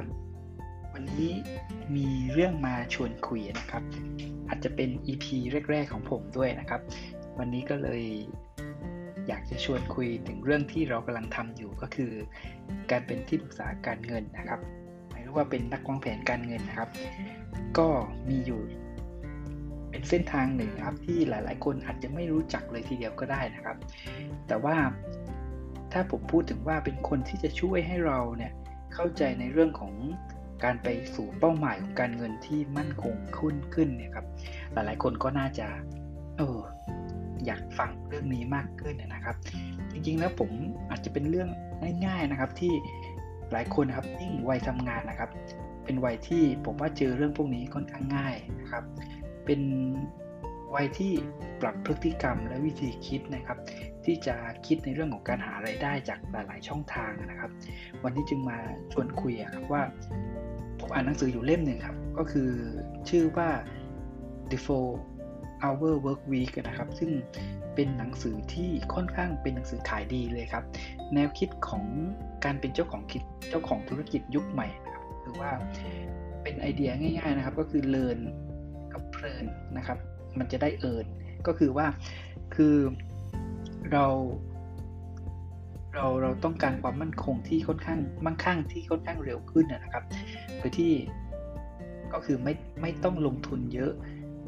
ับวันนี้มีเรื่องมาชวนคุยนะครับ อาจจะเป็น EP แรก ๆ ของผมด้วยนะครับ วันนี้ก็เลยอยากจะชวนคุยถึงเรื่องที่เรากำลังทำอยู่ก็คือ การเป็นที่ปรึกษาการเงินนะครับหมายถึงว่าเป็นนักวางแผนการเงินนะครับ ก็มีอยู่เป็นเส้นทางหนึ่งครับที่หลาย ๆ คนอาจจะไม่รู้จักเลยทีเดียวก็ได้นะครับ แต่ว่าถ้าผมพูดถึงว่าเป็นคนที่จะช่วยให้เราเนี่ย เข้าใจในเรื่องของการไปสู่เป้าหมายของการเงินที่มั่นคงขึ้นขึ้นเนี่ยครับ หลายๆคนก็น่าจะเอออยากฟังเรื่องนี้มากขึ้นนะครับ จริงๆแล้วผมอาจจะเป็นเรื่องง่ายๆนะครับที่หลายคนนะครับยิ่งวัยทำงานนะครับ เป็นวัยที่ผมว่าเจอเรื่องพวกนี้ค่อนข้างง่ายนะครับ เป็นวัยที่ปรับพฤติกรรมและวิธีคิดนะครับ ที่จะคิดในเรื่องของการหาไรายได้จากหลาย ๆ ช่องทางนะครับ วันนี้จึงมาชวนคุยครับว่าผมอ่านหนังสืออยู่เล่มหนึ่งครับ ก็คือชื่อว่า The Four Hour Work Week นะครับ ซึ่งเป็นหนังสือที่ค่อนข้างเป็นหนังสือขายดีเลยครับ แนวคิดของการเป็นเจ้าของคิดเจ้าของธุรกิจยุคใหม่นะครับคือว่าเป็นไอเดียง่าย ๆ นะครับ ก็คือเลินกับเพลินนะครับ มันจะได้เอิญก็คือว่าคือ เราเราเราต้องการความมั่นคงที่ค่อนข้างมั่งคั่งที่ค่อนข้างเร็วขึ้นนะครับโดยที่ก็คือไม่ไม่ต้องลงทุนเยอะ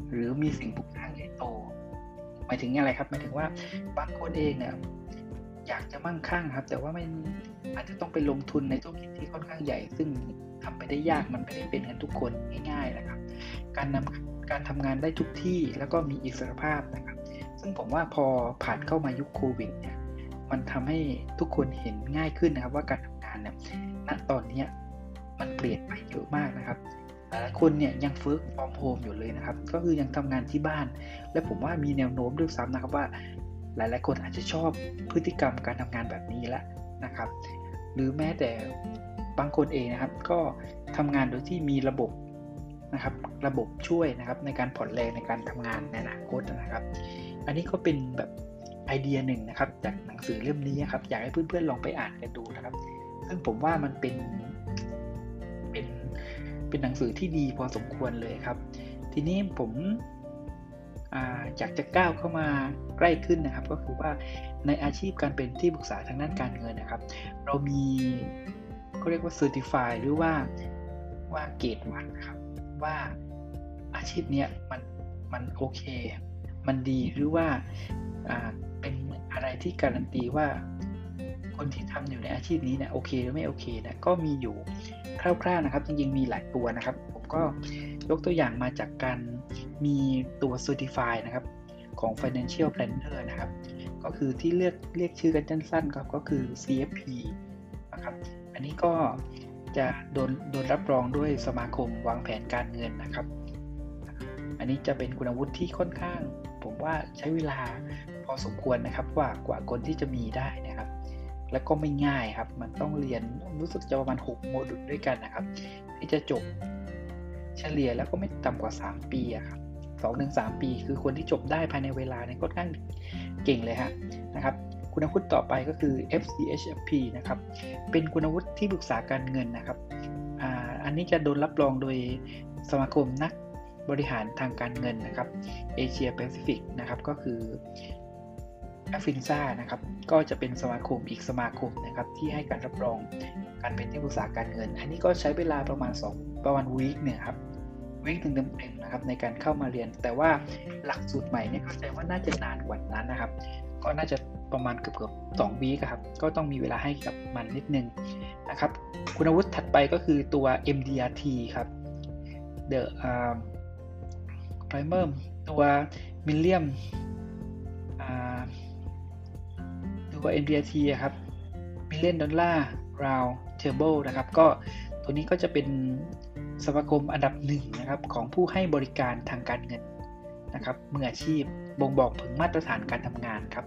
หรือมีสิ่งปลูกสร้างใหญ่โตหมายถึงอะไรครับหมายถึงว่าบางคนเองเนี่ยอยากจะมั่งคั่งครับ แต่ว่ามันอาจจะต้องไปลงทุนในธุรกิจที่ค่อนข้างใหญ่ ซึ่งทำไปได้ยากมันไม่ได้เป็นกันทุกคนง่าย ๆนะครับ การนำการทำงานได้ทุกที่แล้วก็มีอิสรภาพนะครับ ซึ่งผมว่าพอผ่านเข้ามายุคโควิดเนี่ยมันทำให้ทุกคนเห็นง่ายขึ้นนะครับว่าการทำงานเนี่ยณตอนนี้มันเปลี่ยนไปเยอะมากนะครับหลายคนเนี่ยยัง work from home อยู่เลยนะครับ ก็คือยังทำงานที่บ้าน และผมว่ามีแนวโน้มด้วยซ้ำนะครับว่า หลายๆคนอาจจะชอบพฤติกรรมการทำงานแบบนี้แล้วนะครับ หรือแม้แต่บางคนเองนะครับ ก็ทำงานโดยที่มีระบบนะครับ ระบบช่วยนะครับในการผ่อนแรงในการทำงานในอนาคตนะครับ อันนี้ก็เป็นแบบไอเดียหนึ่งนะครับ จากหนังสือเล่มนี้ครับ อยากให้เพื่อนๆลองไปอ่านกันดูนะครับ ซึ่งผมว่ามันเป็นเป็นเป็นหนังสือที่ดีพอสมควรเลยครับ ทีนี้ผมอยากจะก้าวเข้ามาใกล้ขึ้นนะครับ ก็คือว่าในอาชีพการเป็นที่ปรึกษาทางด้านการเงินนะครับ เรามีเขาเรียกว่าเซอร์ติฟายหรือว่าว่าเกรดวันนะครับ ว่าอาชีพเนี้ยมันมันโอเค มันดีหรือว่าเป็นอะไรที่การันตีว่าคนที่ทำอยู่ในอาชีพนี้เนี่ยโอเคหรือไม่โอเคนี่ยก็มีอยู่คร่าวๆนะครับ จริงๆมีหลายตัวนะครับ ผมก็ยกตัวอย่างมาจากการมีตัว Certify นะครับของ Financial Planner นะครับ ก็คือที่เรียกเรียกชื่อกันสั้นๆครับก็คือ CFP นะครับอันนี้ก็จะโดนโดนรับรองด้วยสมาคมวางแผนการเงินนะครับ อันนี้จะเป็นคุณวุฒิที่ค่อนข้าง ผมว่าใช้เวลาพอสมควรนะครับกว่ากว่าคนที่จะมีได้นะครับ แล้วก็ไม่ง่ายครับ มันต้องเรียนรู้สึกจะประมาณ 6 โมดูลด้วยกันนะครับ ที่จะจบเฉลี่ยแล้วก็ไม่ต่ำกว่า 3 ปีครับสองถึงสปี คือคนที่จบได้ภายในเวลาเนี่ยค่อนข้างเก่งเลยฮะนะครับคุณวุฒิต่อไปก็คือ FCHFP นะครับ เป็นคุณวุฒิที่ปรึกษาการเงินนะครับออันนี้จะโดนรับรองโดยสมาคมนัก บริหารทางการเงินนะครับเอเชียแปซิฟิกนะครับก็คือแอฟินซ่านะครับก็จะเป็นสมาคมอีกสมาคมนะครับที่ให้การรับรองการเป็นที่ปรึกษาการเงิน อันนี้ก็ใช้เวลาประมาณ 2 ประมาณ week เนี่ยครับ week หนึ่งเต็มๆนะครับในการเข้ามาเรียน แต่ว่าหลักสูตรใหม่เนี่ยเข้าใจว่าน่าจะนานกว่านั้นนะครับ ก็น่าจะประมาณเกือบเกือบสองวีครับก็ต้องมีเวลาให้กับมันนิดนึงนะครับคุณวุฒิถัดไปก็คือตัว MDRT ครับ The uh, Primer ตัว Million ตัว MDRT ครับ Million Dollar Round Table นะครับ ก็ตัวนี้ก็จะเป็นสมาคมอันดับหนึ่งนะครับ ของผู้ให้บริการทางการเงินนะครับมืออาชีพบ่งบอกถึงมาตรฐานการทำงานครับ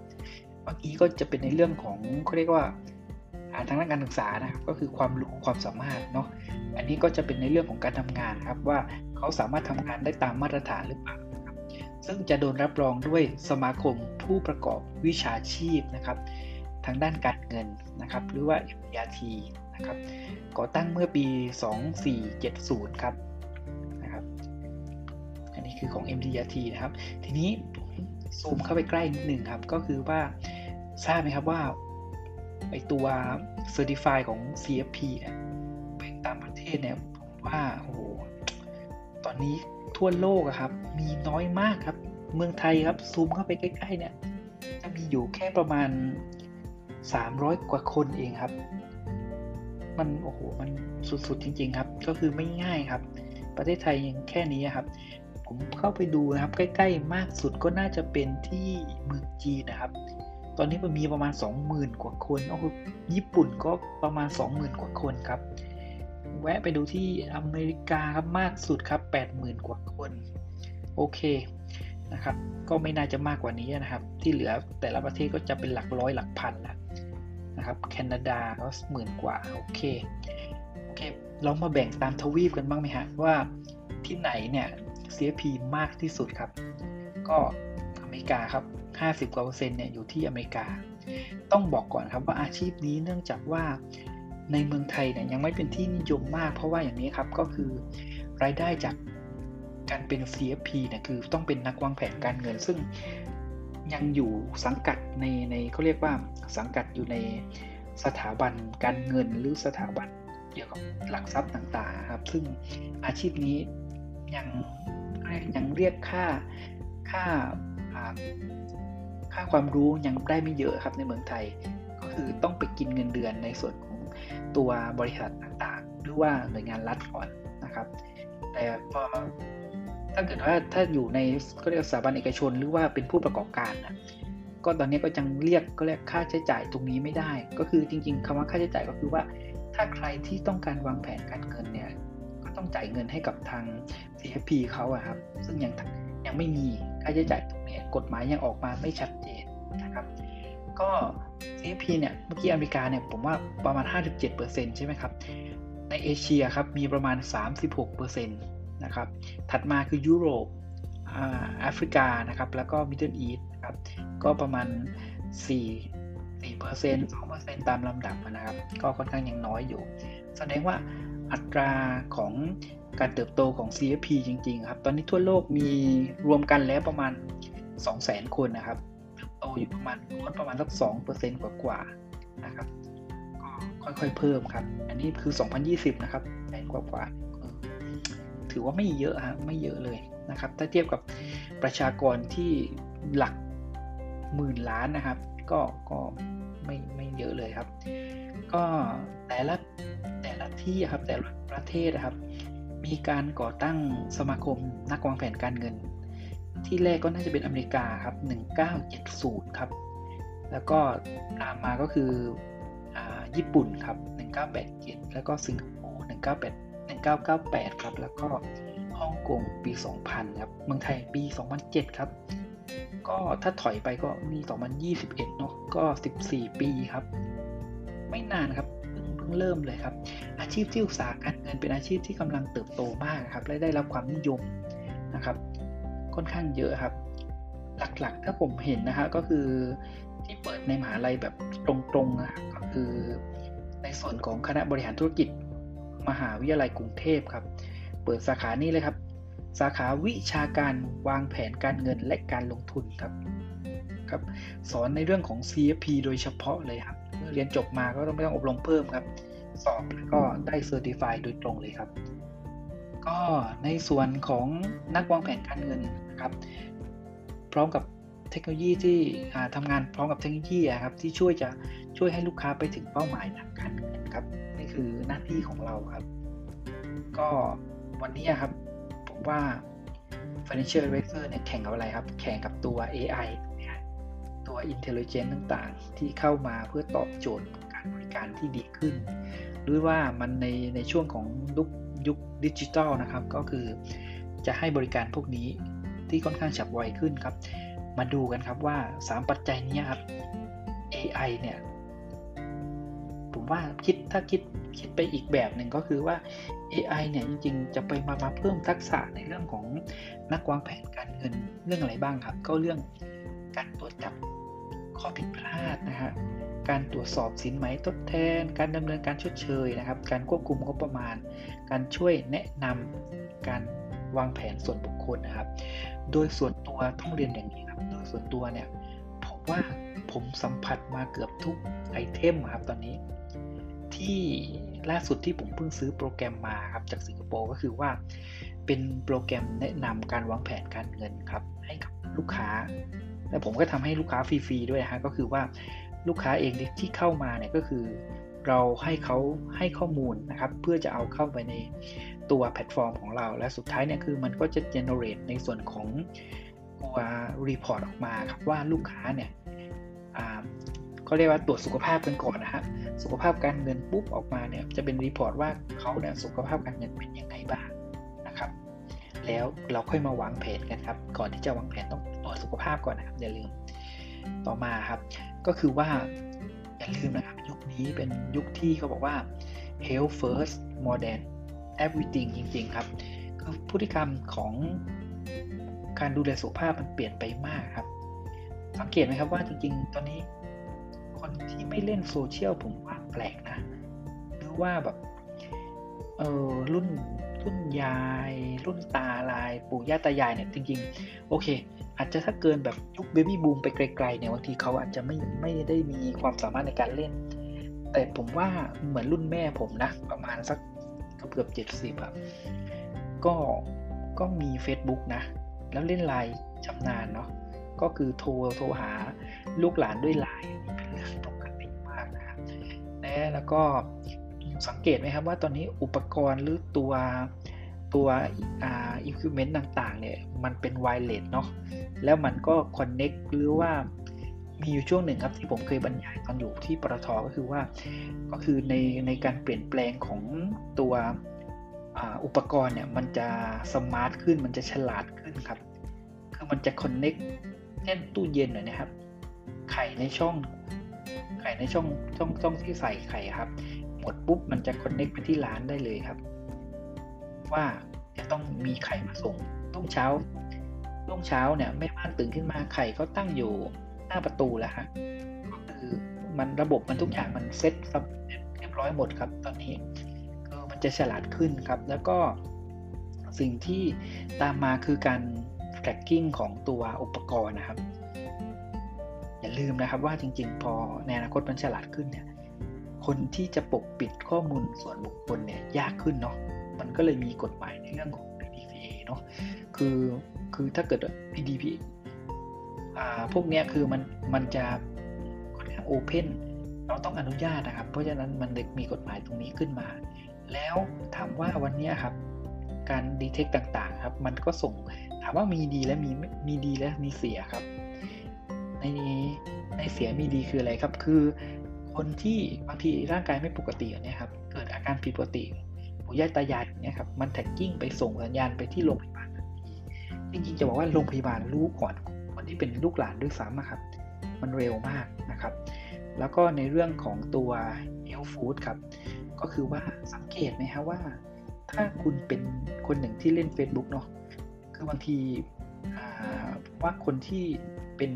เมื่อกี้ก็จะเป็นในเรื่องของเขาเรียกว่า ทางด้านการศึกษานะครับก็คือความรู้ความสามารถเนาะอันนี้ก็จะเป็นในเรื่องของการทำงานครับว่าเขาสามารถทำงานได้ตามมาตรฐานหรือเปล่าครับซึ่งจะโดนรับรองด้วยสมาคมผู้ประกอบวิชาชีพนะครับทางด้านการเงินนะครับหรือว่า MRT นะครับก่อตั้งเมื่อปี 2470 ครับนะครับ อันนี้คือของ MDRT นะครับ ทีนี้ซูมเข้าไปใกล้นิดหนึ่งครับ ก็คือว่าทราบไหมครับว่า ไอตัว Certify ของ CFP เนี่ยเป็นตามประเทศเนี่ยผมว่าโอ้โหตอนนี้ทั่วโลกอะครับ มีน้อยมากครับ เมืองไทยครับซูมเข้าไปใกล้ๆเนี่ยจะมีอยู่แค่ประมาณ 300 กว่าคนเองครับ มันโอ้โหมันสุดๆจริง ๆ ครับ ก็คือไม่ง่ายครับ ประเทศไทยยังแค่นี้ครับ ผมเข้าไปดูนะครับ ใกล้ ๆ มากสุดก็น่าจะเป็นที่เมืองจีนนะครับ ตอนนี้มันมีประมาณ 20,000 กว่าคนโอ้ญี่ปุ่นก็ประมาณ 20,000 กว่าคนครับ แวะไปดูที่อเมริกาครับมากสุดครับ 80,000 กว่าคน โอเคนะครับ ก็ไม่น่าจะมากกว่านี้นะครับ ที่เหลือแต่ละประเทศก็จะเป็นหลักร้อยหลักพันแล้วนะครับแคนาดาก็หมื่นกว่าโอเคโอเคเรามาแบ่งตามทวีปกันบ้างไหมฮะว่าที่ไหนเนี่ย CFP มากที่สุดครับ ก็อเมริกาครับ 50กว่าเปอร์เซ็นต์เนี่ยอยู่ที่อเมริกา ต้องบอกก่อนครับว่าอาชีพนี้เนื่องจากว่าในเมืองไทยเนี่ยยังไม่เป็นที่นิยมมาก เพราะว่าอย่างนี้ครับก็คือรายได้จากการเป็น CFP เนี่ยคือต้องเป็นนักวางแผนการเงิน ซึ่งยังอยู่สังกัดในในเขาเรียกว่าสังกัดอยู่ในสถาบันการเงินหรือสถาบันเกี่ยวกับหลักทรัพย์ต่างๆครับ ซึ่งอาชีพนี้ยังยังเรียกค่าค่า ค่าความรู้ยังได้ไม่เยอะครับในเมืองไทย ก็คือต้องไปกินเงินเดือนในส่วนของตัวบริษัทต่างๆ หรือว่าหน่วยงานรัฐก่อนนะครับ แต่พอถ้าเกิดว่าถ้าอยู่ในก็เรียกสถาบันเอกชน หรือว่าเป็นผู้ประกอบการนะก็ตอนนี้ก็จังเรียกก็เรียกค่าใช้จ่ายตรงนี้ไม่ได้ ก็คือจริง ๆคำว่าค่าใช้จ่ายก็คือว่า ถ้าใครที่ต้องการวางแผนการเงินเนี่ยก็ต้องจ่ายเงินให้กับทาง CFP เขาอะครับซึ่งยังยังไม่มี ค่าใช้จ่ายตรงนี้กฎหมายยังออกมาไม่ชัดเจนนะครับ ก็ CFP เนี่ยเมื่อกี้อเมริกาเนี่ยผมว่าประมาณ 57%ใช่ไหมครับ ในเอเชียครับมีประมาณ 36%นะครับ ถัดมาคือยุโรปแอฟริกานะครับ แล้วก็มิดเดิลอีสต์ครับ ก็ประมาณ 4 4% 2%ตามลำดับนะครับ ก็ค่อนข้างยังน้อยอยู่ แสดงว่าอัตราของ การเติบโตของ CFP จริง ๆ ครับ ตอนนี้ทั่วโลกมีรวมกันแล้วประมาณ 200,000 คนนะครับโตอยู่ประมาณลดประมาณสัก2%กว่าๆนะครับ ก็ค่อยๆเพิ่มครับ อันนี้คือ 2020 นะครับแสนกว่าๆถือว่าไม่เยอะฮะไม่เยอะเลยนะครับ ถ้าเทียบกับประชากรที่หลักหมื่นล้านนะครับ ก็ก็ไม่ไม่เยอะเลยครับ ก็แต่ละแต่ละที่ครับแต่ละประเทศนะครับ มีการก่อตั้งสมาคมนักวางแผนการเงิน ที่แรกก็น่าจะเป็นอเมริกาครับ 1970 ครับ แล้วก็ตามมาก็คืออญี่ปุ่นครับ 1987 แล้วก็สิงคโปร์ 198 1998 ครับ แล้วก็ฮ่องกงปี 2000 ครับ เมืองไทยปี 2007 ครับ ก็ถ้าถอยไปก็มี2021 เนาะ ก็ 14 ปีครับ ไม่นานครับ พิ่งเริ่มเลยครับ อาชีพที่อุตสาหการเงินเป็นอาชีพที่กำลังเติบโตมากครับและได้รับความนิยมนะครับ ค่อนข้างเยอะครับ หลักๆ ถ้าผมเห็นนะฮะก็คือที่เปิดในมหาลัยแบบตรงๆนะก็คือในส่วนของคณะบริหารธุรกิจ มหาวิทยาลัยกรุงเทพครับ เปิดสาขานี้เลยครับ สาขาวิชาการวางแผนการเงินและการลงทุนครับครับ สอนในเรื่องของ CFP โดยเฉพาะเลยครับ เรียนจบมาก็ต้องไม่ต้องอบรมเพิ่มครับ สอบแล้วก็ได้เซอร์ติฟายโดยตรงเลยครับ ก็ในส่วนของนักวางแผนการเงินนะครับ พร้อมกับเทคโนโลยีที่ทำงานพร้อมกับเทคโนโลยีครับที่ช่วยจะช่วยให้ลูกค้าไปถึงเป้าหมายทางการเงินครับนี่คือหน้าที่ของเราครับ ก็วันนี้ครับผมว่า Financial Advisor เนี่ยแข่งกับอะไรครับ แข่งกับตัว AI ตัว Intelligence ต่างๆ ที่เข้ามาเพื่อตอบโจทย์การบริการที่ดีขึ้น หรือว่ามันในในช่วงของยุคยุคดิจิทัลนะครับ ก็คือจะให้บริการพวกนี้ที่ค่อนข้างฉับไวขึ้นครับ มาดูกันครับว่า 3 ปัจจัยนี้ครับ AI เนี่ย ผมว่าคิดถ้าคิดคิดไปอีกแบบหนึ่งก็คือว่า AI เนี่ยจริงๆ จะไปมามาเพิ่มทักษะในเรื่องของนักวางแผนการเงินเรื่องอะไรบ้างครับ ก็เรื่องการตรวจจับ ข้อผิดพลาดนะฮะการตรวจสอบสินไหมทดแทน การดำเนินการชดเชยนะครับ การควบคุมงบประมาณ การช่วยแนะนำการวางแผนส่วนบุคคลนะครับ โดยส่วนตัวต้องเรียนอย่างนี้ครับ โดยส่วนตัวเนี่ยผมว่าผมสัมผัสมาเกือบทุกไอเทมครับตอนนี้ ที่ล่าสุดที่ผมเพิ่งซื้อโปรแกรมมาครับจากสิงคโปร์ก็คือว่า เป็นโปรแกรมแนะนำการวางแผนการเงินครับให้กับลูกค้า และผมก็ทำให้ลูกค้าฟรีๆด้วยนะฮะก็คือว่าลูกค้าเองที่เข้ามาเนี่ยก็คือ เราให้เขาให้ข้อมูลนะครับ เพื่อจะเอาเข้าไปในตัวแพลตฟอร์มของเรา และสุดท้ายเนี่ยคือมันก็จะ generate ในส่วนของตัว report ออกมาครับว่าลูกค้าเนี่ยก็เรียกว่าตรวจสุขภาพกันก่อนนะฮะสุขภาพการเงินปุ๊บออกมาเนี่ยจะเป็น report ว่าเขาเนี่ยสุขภาพการเงินเป็นยังไงบ้าง แล้วเราค่อยมาวางแผนกันครับ ก่อนที่จะวางแผนต้องตรวจสุขภาพก่อนนะครับอย่าลืมต่อมาครับ ก็คือว่าอย่าลืมนะครับยุคนี้เป็นยุคที่เขาบอกว่า health first more than everything จริง ๆ ครับคือพฤติกรรมของการดูแลสุขภาพมันเปลี่ยนไปมากครับ สังเกตไหมครับว่าจริง ๆ ตอนนี้ คนที่ไม่เล่นโซเชียลผมว่าแปลกนะหรือว่าแบบเออรุ่น รุ่นยาย รุ่นตาลายปู่ย่าตายายเนี่ยจริงๆ โอเค อาจจะถ้าเกินแบบยุคเบบี้บูมไปไกลๆเนี่ยบางทีเขาอาจจะไม่ไม่ได้มีความสามารถในการเล่น แต่ผมว่าเหมือนรุ่นแม่ผมนะ ประมาณสักเกือบเจ็ดสิบอะก็ก็มี Facebook นะ แล้วเล่นไลน์ชำนาญเนาะก็คือโทรโทรหาลูกหลานด้วยไลน์เป็นเรื่องปกติมากนะครับแล้วก็ สังเกตไหมครับว่าตอนนี้อุปกรณ์หรือตัวตัวอ่าอุปกรณ์ต่างๆเนี่ยมันเป็น wireless เนาะแล้วมันก็ connect หรือว่ามีอยู่ช่วงหนึ่งครับที่ผมเคยบรรยายตอนอยู่ที่ปตทก็คือว่าก็คือในในการเปลี่ยนแปลงของตัวอุปกรณ์เนี่ยมันจะ smart ขึ้นมันจะฉลาดขึ้นครับ คือมันจะ connect เช่นตู้เย็นนะครับ ไข่ในช่อง ไข่ในช่องช่องช่องที่ใส่ไข่ครับ หมดปุ๊บมันจะคอนเน็กไปที่ร้านได้เลยครับ ว่าจะต้องมีไข่มาส่งต้งเช้าต้งเช้าเนี่ยแม่บ้านตื่นขึ้นมาไข่ก็ตั้งอยู่หน้าประตูแล้วฮะก็คือมันระบบมันทุกอย่างมันเซ็ตเรียบร้อยหมดครับ ตอนนี้ก็มันจะฉลาดขึ้นครับ แล้วก็สิ่งที่ตามมาคือการ tracking ของตัวอุปกรณ์นะครับ อย่าลืมนะครับว่าจริง ๆ พอในอนาคตมันฉลาดขึ้นเนี่ย คนที่จะปกปิดข้อมูลส่วนบุคคลเนี่ยยากขึ้นเนาะมันก็เลยมีกฎหมายในเรื่องของ PDPA เนาะคือคือถ้าเกิด PDPA อ่าพวกเนี้ยคือมันมันจะค่อนข้างโอเพนเราต้องอนุญาตนะครับ เพราะฉะนั้นมันเด็กมีกฎหมายตรงนี้ขึ้นมา แล้วถามว่าวันนี้ครับ การดีเทคต่างๆครับ มันก็ส่งถามว่ามีดีและมีมีดีและมีเสียครับ ในในเสียมีดีคืออะไรครับ คือ คนที่บางทีร่างกายไม่ปกติเนี่ยครับเกิดอาการผิดปกติปู่ย่าตายายเนี่ยครับมันแท็กกิ้งไปส่งสัญญาณไปที่โรงพยาบาลทันทีจริงๆจะบอกว่าโรงพยาบาลรู้ก่อนคนที่เป็นลูกหลานด้วยซ้ำครับ มันเร็วมากนะครับ แล้วก็ในเรื่องของตัว health food ครับก็คือว่าสังเกตไหมครับว่า ถ้าคุณเป็นคนหนึ่งที่เล่น Facebook เนาะคือบางทีว่าคนที่เป็น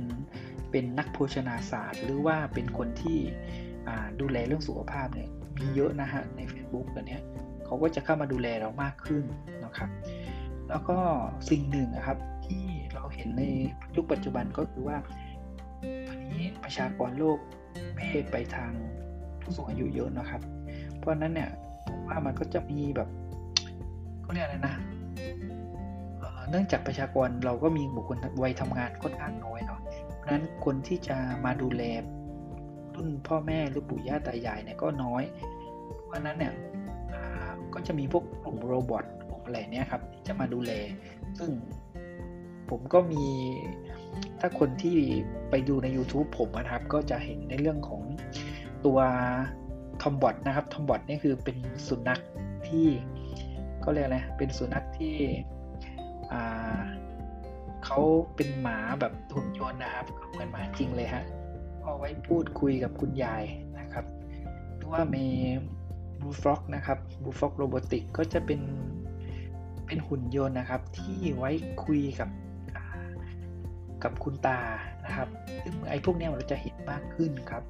เป็นนักโภชนาศาสตร์ หรือว่าเป็นคนที่ ดูแลเรื่องสุขภาพเนี่ยมีเยอะนะฮะใน Facebook ตัวนี้เขาก็จะเข้ามาดูแลเรามากขึ้นนะครับ แล้วก็สิ่งหนึ่งนะครับที่เราเห็นในยุคปัจจุบันก็คือว่าตอนนี้ประชากรโลกเพ่ไปทางผู้สูงอายุเยอะนะครับ เพราะนั้นเนี่ยผมว่ามันก็จะมีแบบก็เรียกอะไรนะเนื่องจากประชากรเราก็มีบุคคลวัยทำงานค่อนข้างน้อยเนาะเพราะนั้นคนที่จะมาดูแล รุ่นพ่อแม่หรือปู่ย่าตายายเนี่ยก็น้อย เพราะนั้นเนี่ยก็จะมีพวกกลุ่มโรบอทกลุ่มอะไรเนี่ยครับที่จะมาดูแล ซึ่งผมก็มีถ้าคนที่ไปดูใน YouTube ผมนะครับ ก็จะเห็นในเรื่องของตัว Tombot นะครับ Tombot นี่คือเป็นสุนัขที่ก็เรียกอะไรเป็นสุนัขที่เขาเป็นหมาแบบหุ่นยนต์นะครับเหมือนหมาจริงเลยฮะ เอาไว้พูดคุยกับคุณยายนะครับหรือว่ามี Blue Frog นะครับ Blue Frog Robotics ก็จะเป็นเป็นหุ่นยนต์นะครับ ที่ไว้คุยกับกับคุณตานะครับซึ่งไอ้พวกนี้เราจะเห็นมากขึ้นครับ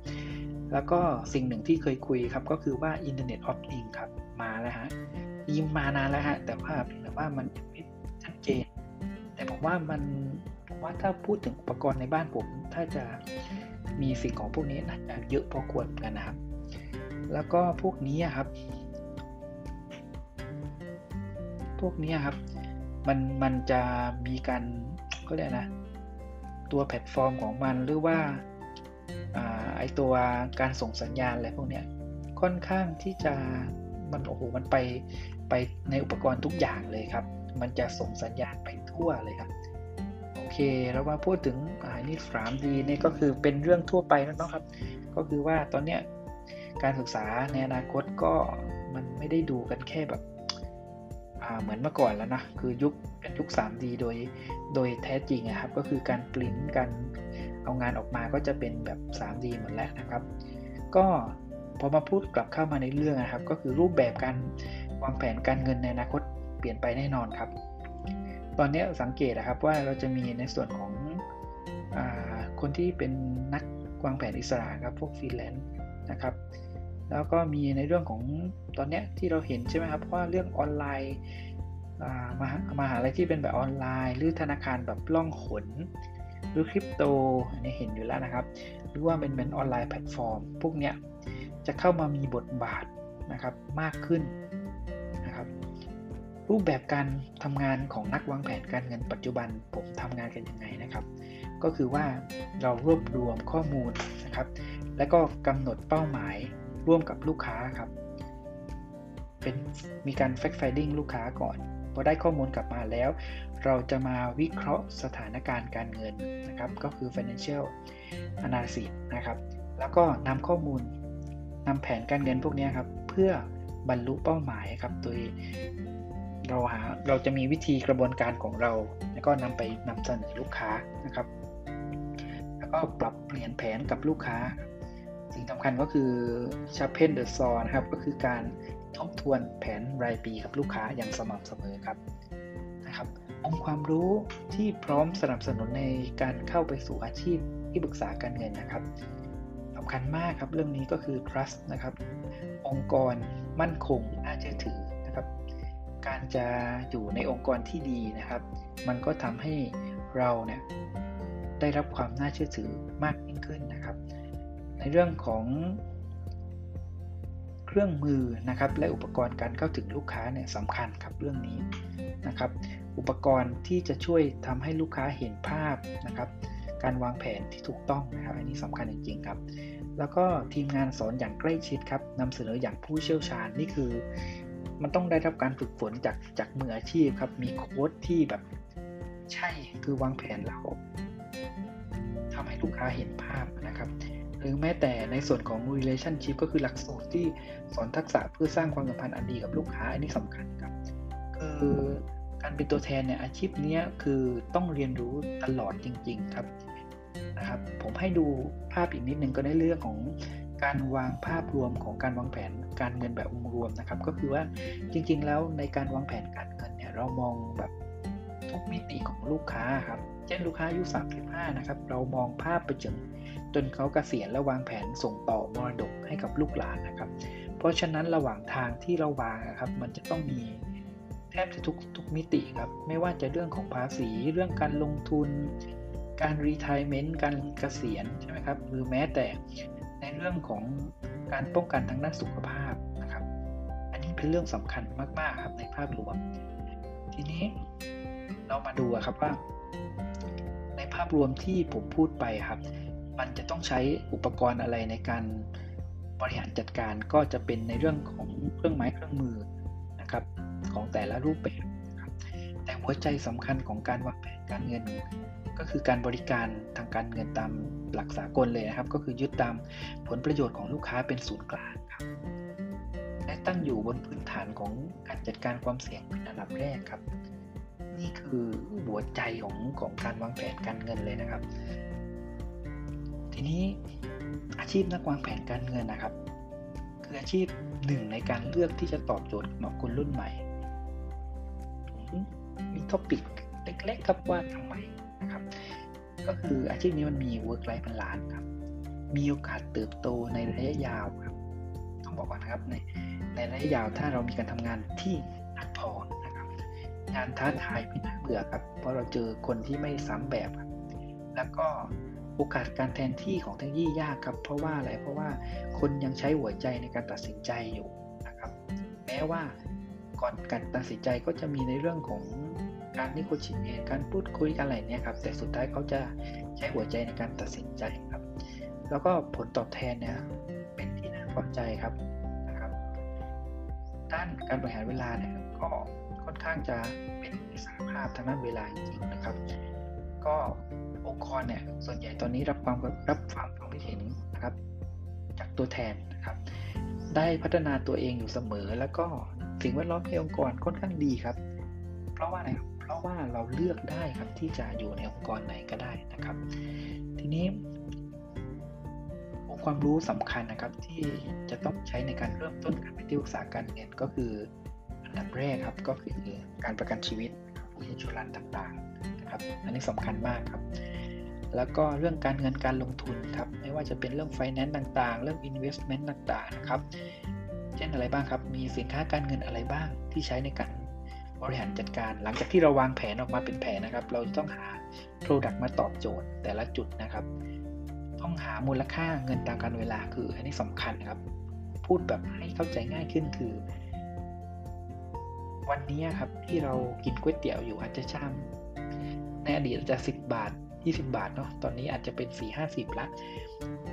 แล้วก็สิ่งหนึ่งที่เคยคุยครับก็คือว่า Internet of Things ครับมาแล้วฮะยิมมานานแล้วฮะแต่ว่าแต่ว่ามันไม่ชัดเจน แต่ผมว่ามันผมว่าถ้าพูดถึงอุปกรณ์ในบ้านผม ถ้าจะ มีสิ่งของพวกนี้น่าจะเยอะพอควรกันนะครับ แล้วก็พวกนี้ครับ พวกนี้ครับ มันมันจะมีการก็เรียกนะ ตัวแพลตฟอร์มของมันหรือว่าไอตัวการส่งสัญญาณอะไรพวกนี้ค่อนข้างที่จะมันโอ้โหมันไปไปในอุปกรณ์ทุกอย่างเลยครับ มันจะส่งสัญญาณไปทั่วเลยครับ เคเรามาพูดถึงอ่านี่ 3D นี่ก็คือเป็นเรื่องทั่วไปแล้วเนาะครับ ก็คือว่าตอนเนี้ยการศึกษาในอนาคตก็มันไม่ได้ดูกันแค่แบบเหมือนเมื่อก่อนแล้วนะคือยุคเป็นยุค 3D โดยโดยแท้จริงนะครับ ก็คือการปริ้นการเอางานออกมาก็จะเป็นแบบ 3D หมดแล้วนะครับ ก็พอมาพูดกลับเข้ามาในเรื่องนะครับ ก็คือรูปแบบการวางแผนการเงินในอนาคตเปลี่ยนไปแน่นอนครับ ตอนนี้สังเกตนะครับว่าเราจะมีในส่วนของอคนที่เป็นนักวางแผนอิสระครับพวกฟรีแลนซ์นะครับ แล้วก็มีในเรื่องของตอนนี้ที่เราเห็นใช่ไหมครับว่าเรื่องออนไลน์มามาหาอะไรที่เป็นแบบออนไลน์ หรือธนาคารแบบล่องหนหรือคริปโตอันนี้เห็นอยู่แล้วนะครับ หรือว่าเป็นเป็นออนไลน์แพลตฟอร์ม พวกเนี้ยจะเข้ามามีบทบาทนะครับมากขึ้น รูปแบบการทำงานของนักวางแผนการเงินปัจจุบันผมทำงานกันยังไงนะครับ ก็คือว่าเรารวบรวมข้อมูลนะครับ และก็กำหนดเป้าหมายร่วมกับลูกค้าครับ เป็นมีการ fact finding ลูกค้าก่อนพอได้ข้อมูลกลับมาแล้ว เราจะมาวิเคราะห์สถานการณ์การเงินนะครับ ก็คือ financial analysis นะครับ แล้วก็นำข้อมูลนำแผนการเงินพวกนี้ครับ เพื่อบรรลุเป้าหมายครับ โดย เราหาเราจะมีวิธีกระบวนการของเรา แล้วก็นำไปนำเสนอลูกค้านะครับ แล้วก็ปรับเปลี่ยนแผนกับลูกค้า สิ่งสำคัญก็คือ sharpen the saw นะครับก็คือการทบทวนแผนรายปีกับลูกค้าอย่างสม่ำเสมอครับนะครับองค์ความรู้ที่พร้อมสนับสนุนในการเข้าไปสู่อาชีพที่ปรึกษาการเงินนะครับสำคัญมากครับเรื่องนี้ก็คือ trust นะครับ องค์กรมั่นคงน่าเชื่อถือ การจะอยู่ในองค์กรที่ดีนะครับ มันก็ทำให้เราเนี่ยได้รับความน่าเชื่อถือมากยิ่งขึ้นนะครับ ในเรื่องของเครื่องมือนะครับและอุปกรณ์การเข้าถึงลูกค้าเนี่ยสำคัญครับเรื่องนี้นะครับ อุปกรณ์ที่จะช่วยทำให้ลูกค้าเห็นภาพนะครับ การวางแผนที่ถูกต้องนะครับ อันนี้สำคัญจริงๆครับ แล้วก็ทีมงานสอนอย่างใกล้ชิดครับนำเสนออย่างผู้เชี่ยวชาญนี่คือ มันต้องได้รับการฝึกฝนจากจากมืออาชีพครับ มีโค้ดที่แบบใช่คือวางแผนแล้วทำให้ลูกค้าเห็นภาพนะครับ หรือแม้แต่ในส่วนของ relationship ก็คือหลักสูตรที่สอนทักษะเพื่อสร้างความสัมพันธ์อันดีกับลูกค้าอันนี้สำคัญครับ คือการเป็นตัวแทนเนี่ยอาชีพนี้คือต้องเรียนรู้ตลอดจริง ๆ ครับนะครับ ผมให้ดูภาพอีกนิดนึงก็ได้เรื่องของ การวางภาพรวมของการวางแผนการเงินแบบองค์รวมนะครับ ก็คือว่าจริง ๆ แล้วในการวางแผนการเงินเนี่ยเรามองแบบทุกมิติของลูกค้าครับ เช่นลูกค้าอายุ 35 นะครับ เรามองภาพไปถึงจนเขากเกษียณและวางแผนส่งต่อมรดกให้กับลูกหลานนะครับ เพราะฉะนั้นระหว่างทางที่เราวางครับ มันจะต้องมีแทบจะทุกทุกมิติครับ ไม่ว่าจะเรื่องของภาษีเรื่องการลงทุน การรีทายเมนต์การเกษียณใช่ไหมครับหรือแม้แต่ ในเรื่องของการป้องกันทางด้านสุขภาพนะครับ อันนี้เป็นเรื่องสำคัญมากๆครับในภาพรวม ทีนี้เรามาดูครับว่า ในภาพรวมที่ผมพูดไปครับ มันจะต้องใช้อุปกรณ์อะไรในการบริหารจัดการก็จะเป็นในเรื่องของเครื่องไม้เครื่องมือนะครับของแต่ละรูปแบบนะครับแต่หัวใจสำคัญของการวางแผนการเงินก็คือการบริการทางการเงินตามหลักสากลเลยนะครับ ก็คือยึดตามผลประโยชน์ของลูกค้าเป็นศูนย์กลางครับและตั้งอยู่บนพื้นฐานของการจัดการความเสี่ยงเป็นอันดับแรกครับ นี่คือหัวใจของของการวางแผนการเงินเลยนะครับ ทีนี้อาชีพนักวางแผนการเงินนะครับ คืออาชีพหนึ่งในการเลือกที่จะตอบโจทย์เหมาะคนรุ่นใหม่มี topic เล็กๆครับว่าทำไม ก็คืออาชีพนี้มันมี work life balance ครับ มีโอกาสเติบโตในระยะยาวครับ ต้องบอกก่อนนะครับในในระยะยาวถ้าเรามีการทำงานที่หนักพอนะครับ งานท้าทายไม่น่าเบื่อครับ เพราะเราเจอคนที่ไม่ซ้ำแบบครับ แล้วก็โอกาสการแทนที่ของเทคโนโลยียากครับ เพราะว่าอะไร เพราะว่าคนยังใช้หัวใจในการตัดสินใจอยู่นะครับ แม้ว่าก่อนการตัดสินใจก็จะมีในเรื่องของ การนิโคชิเนตการพูดคุยกันอะไรเนี่ยครับ แต่สุดท้ายเขาจะใช้หัวใจในการตัดสินใจครับ แล้วก็ผลตอบแทนเนี่ยเป็นที่น่าพอใจครับนะครับด้านการบริหารเวลาเนี่ยก็ค่อนข้างจะเป็นอิสรภาพทางด้านเวลาจริงๆนะครับ ก็องค์กรเนี่ยส่วนใหญ่ตอนนี้รับความรับฟังความคิดเห็นนะครับ จากตัวแทนนะครับ ได้พัฒนาตัวเองอยู่เสมอแล้วก็สิ่งแวดล้อมในองค์กรค่อนข้างดีครับ เพราะว่าอะไรครับ ราะว่าเราเลือกได้ครับที่จะอยู่ในองค์กรไหนก็ได้นะครับ ทีนี้องค์ความรู้สำคัญนะครับที่จะต้องใช้ในการเริ่มต้นการเป็นที่ปรึกษาการเงินก็คืออันดับแรกครับก็คือการประกันชีวิตอินชูรันต่างๆนะครับ อันนี้สำคัญมากครับ แล้วก็เรื่องการเงินการลงทุนครับไม่ว่าจะเป็นเรื่อง finance ต่างๆ เรื่อง investment ต่างๆนะครับ เช่นอะไรบ้างครับ มีสินค้าการเงินอะไรบ้างที่ใช้ในการ บริหารจัดการ หลังจากที่เราวางแผนออกมาเป็นแผนนะครับ เราจะต้องหา Product มาตอบโจทย์แต่ละจุดนะครับ ต้องหามูลค่าเงินตามการเวลาคืออันนี้สำคัญครับ พูดแบบให้เข้าใจง่ายขึ้นคือ วันนี้ครับที่เรากินก๋วยเตี๋ยวอยู่อาจจะชามในอดีตอาจจะ 10 บาท 20 บาทเนาะตอนนี้อาจจะเป็น 4 50ละ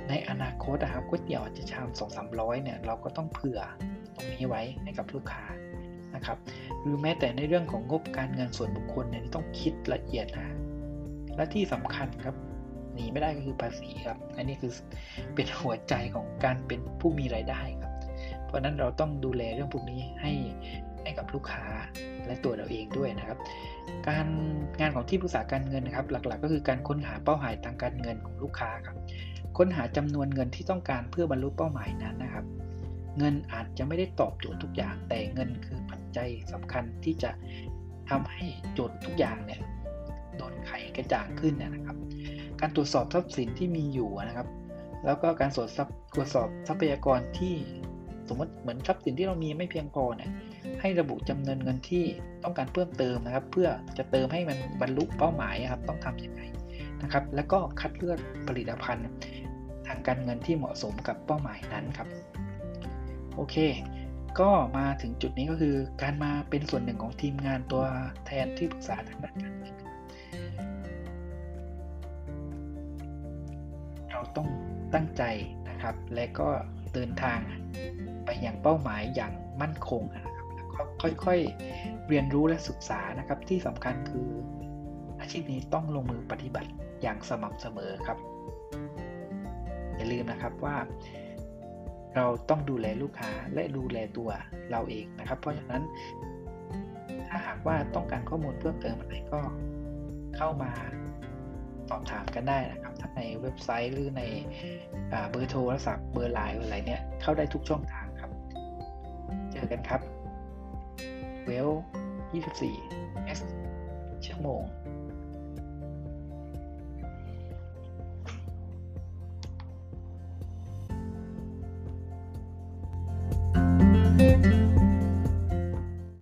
ในอนาคตนะครับก๋วยเตี๋ยวอาจจะชาม 2 3 0 0เนี่ยเราก็ต้องเผื่อตรงนี้ไว้ให้กับลูกค้า นะครับหรือแม้แต่ในเรื่องของงบการเงินส่วนบุคคลเนี่ยต้องคิดละเอียดนะและที่สำคัญครับหนีไม่ได้ก็คือภาษีครับ อันนี้คือเป็นหัวใจของการเป็นผู้มีรายได้ครับ เพราะนั้นเราต้องดูแลเรื่องพวกนี้ให้ให้กับลูกค้าและตัวเราเองด้วยนะครับ การงานของที่ปรึกษาการเงินนะครับ หลักๆ ก็คือการค้นหาเป้าหมายทางการเงินของลูกค้าครับ ค้นหาจำนวนเงินที่ต้องการเพื่อบรรลุเป้าหมายนั้นนะครับ เงินอาจจะไม่ได้ตอบโจทย์ทุกอย่างแต่เงินคือ จจัยสำคัญที่จะทำให้โจทย์ทุกอย่างเนี่ยโดนไขกระจ่างขึ้นนะครับ การตรวจสอบทรัพย์สินที่มีอยู่นะครับ แล้วก็การตรวจสอบตรวจสอบทรัพยากรที่สมมติเหมือนทรัพย์สินที่เรามีไม่เพียงพอเนี่ยให้ระบุจำนวนเงินที่ต้องการเพิ่มเติมนะครับ เพื่อจะเติมให้มันบรรลุเป้าหมายครับต้องทํำยังไงนะครับ แล้วก็คัดเลือกผลิตภัณฑ์ ทางการเงินที่เหมาะสมกับเป้าหมายนั้นครับ โอเค ก็มาถึงจุดนี้ก็คือการมาเป็นส่วนหนึ่งของทีมงานตัวแทนที่ปรึกษาทางด้านการเงินเราต้องตั้งใจนะครับ และก็เดินทางไปอย่างเป้าหมายอย่างมั่นคงนะครับแล้วก็ค่อยๆเรียนรู้และศึกษานะครับ ที่สำคัญคืออาชีพนี้ต้องลงมือปฏิบัติอย่างสม่ำเสมอครับ อย่าลืมนะครับว่า เราต้องดูแลลูกค้าและดูแลตัวเราเองนะครับ เพราะฉะนั้น ถ้าหากว่าต้องการข้อมูลเพิ่มเติมอะไรก็เข้ามาสอบถามกันได้นะครับทั้งในเว็บไซต์หรือในเบอร์โทรศัพท์เบอร์ไลน์อะไรเนี่ยเข้าได้ทุกช่องทางครับ เจอกันครับเวล24 S ชั่วโมง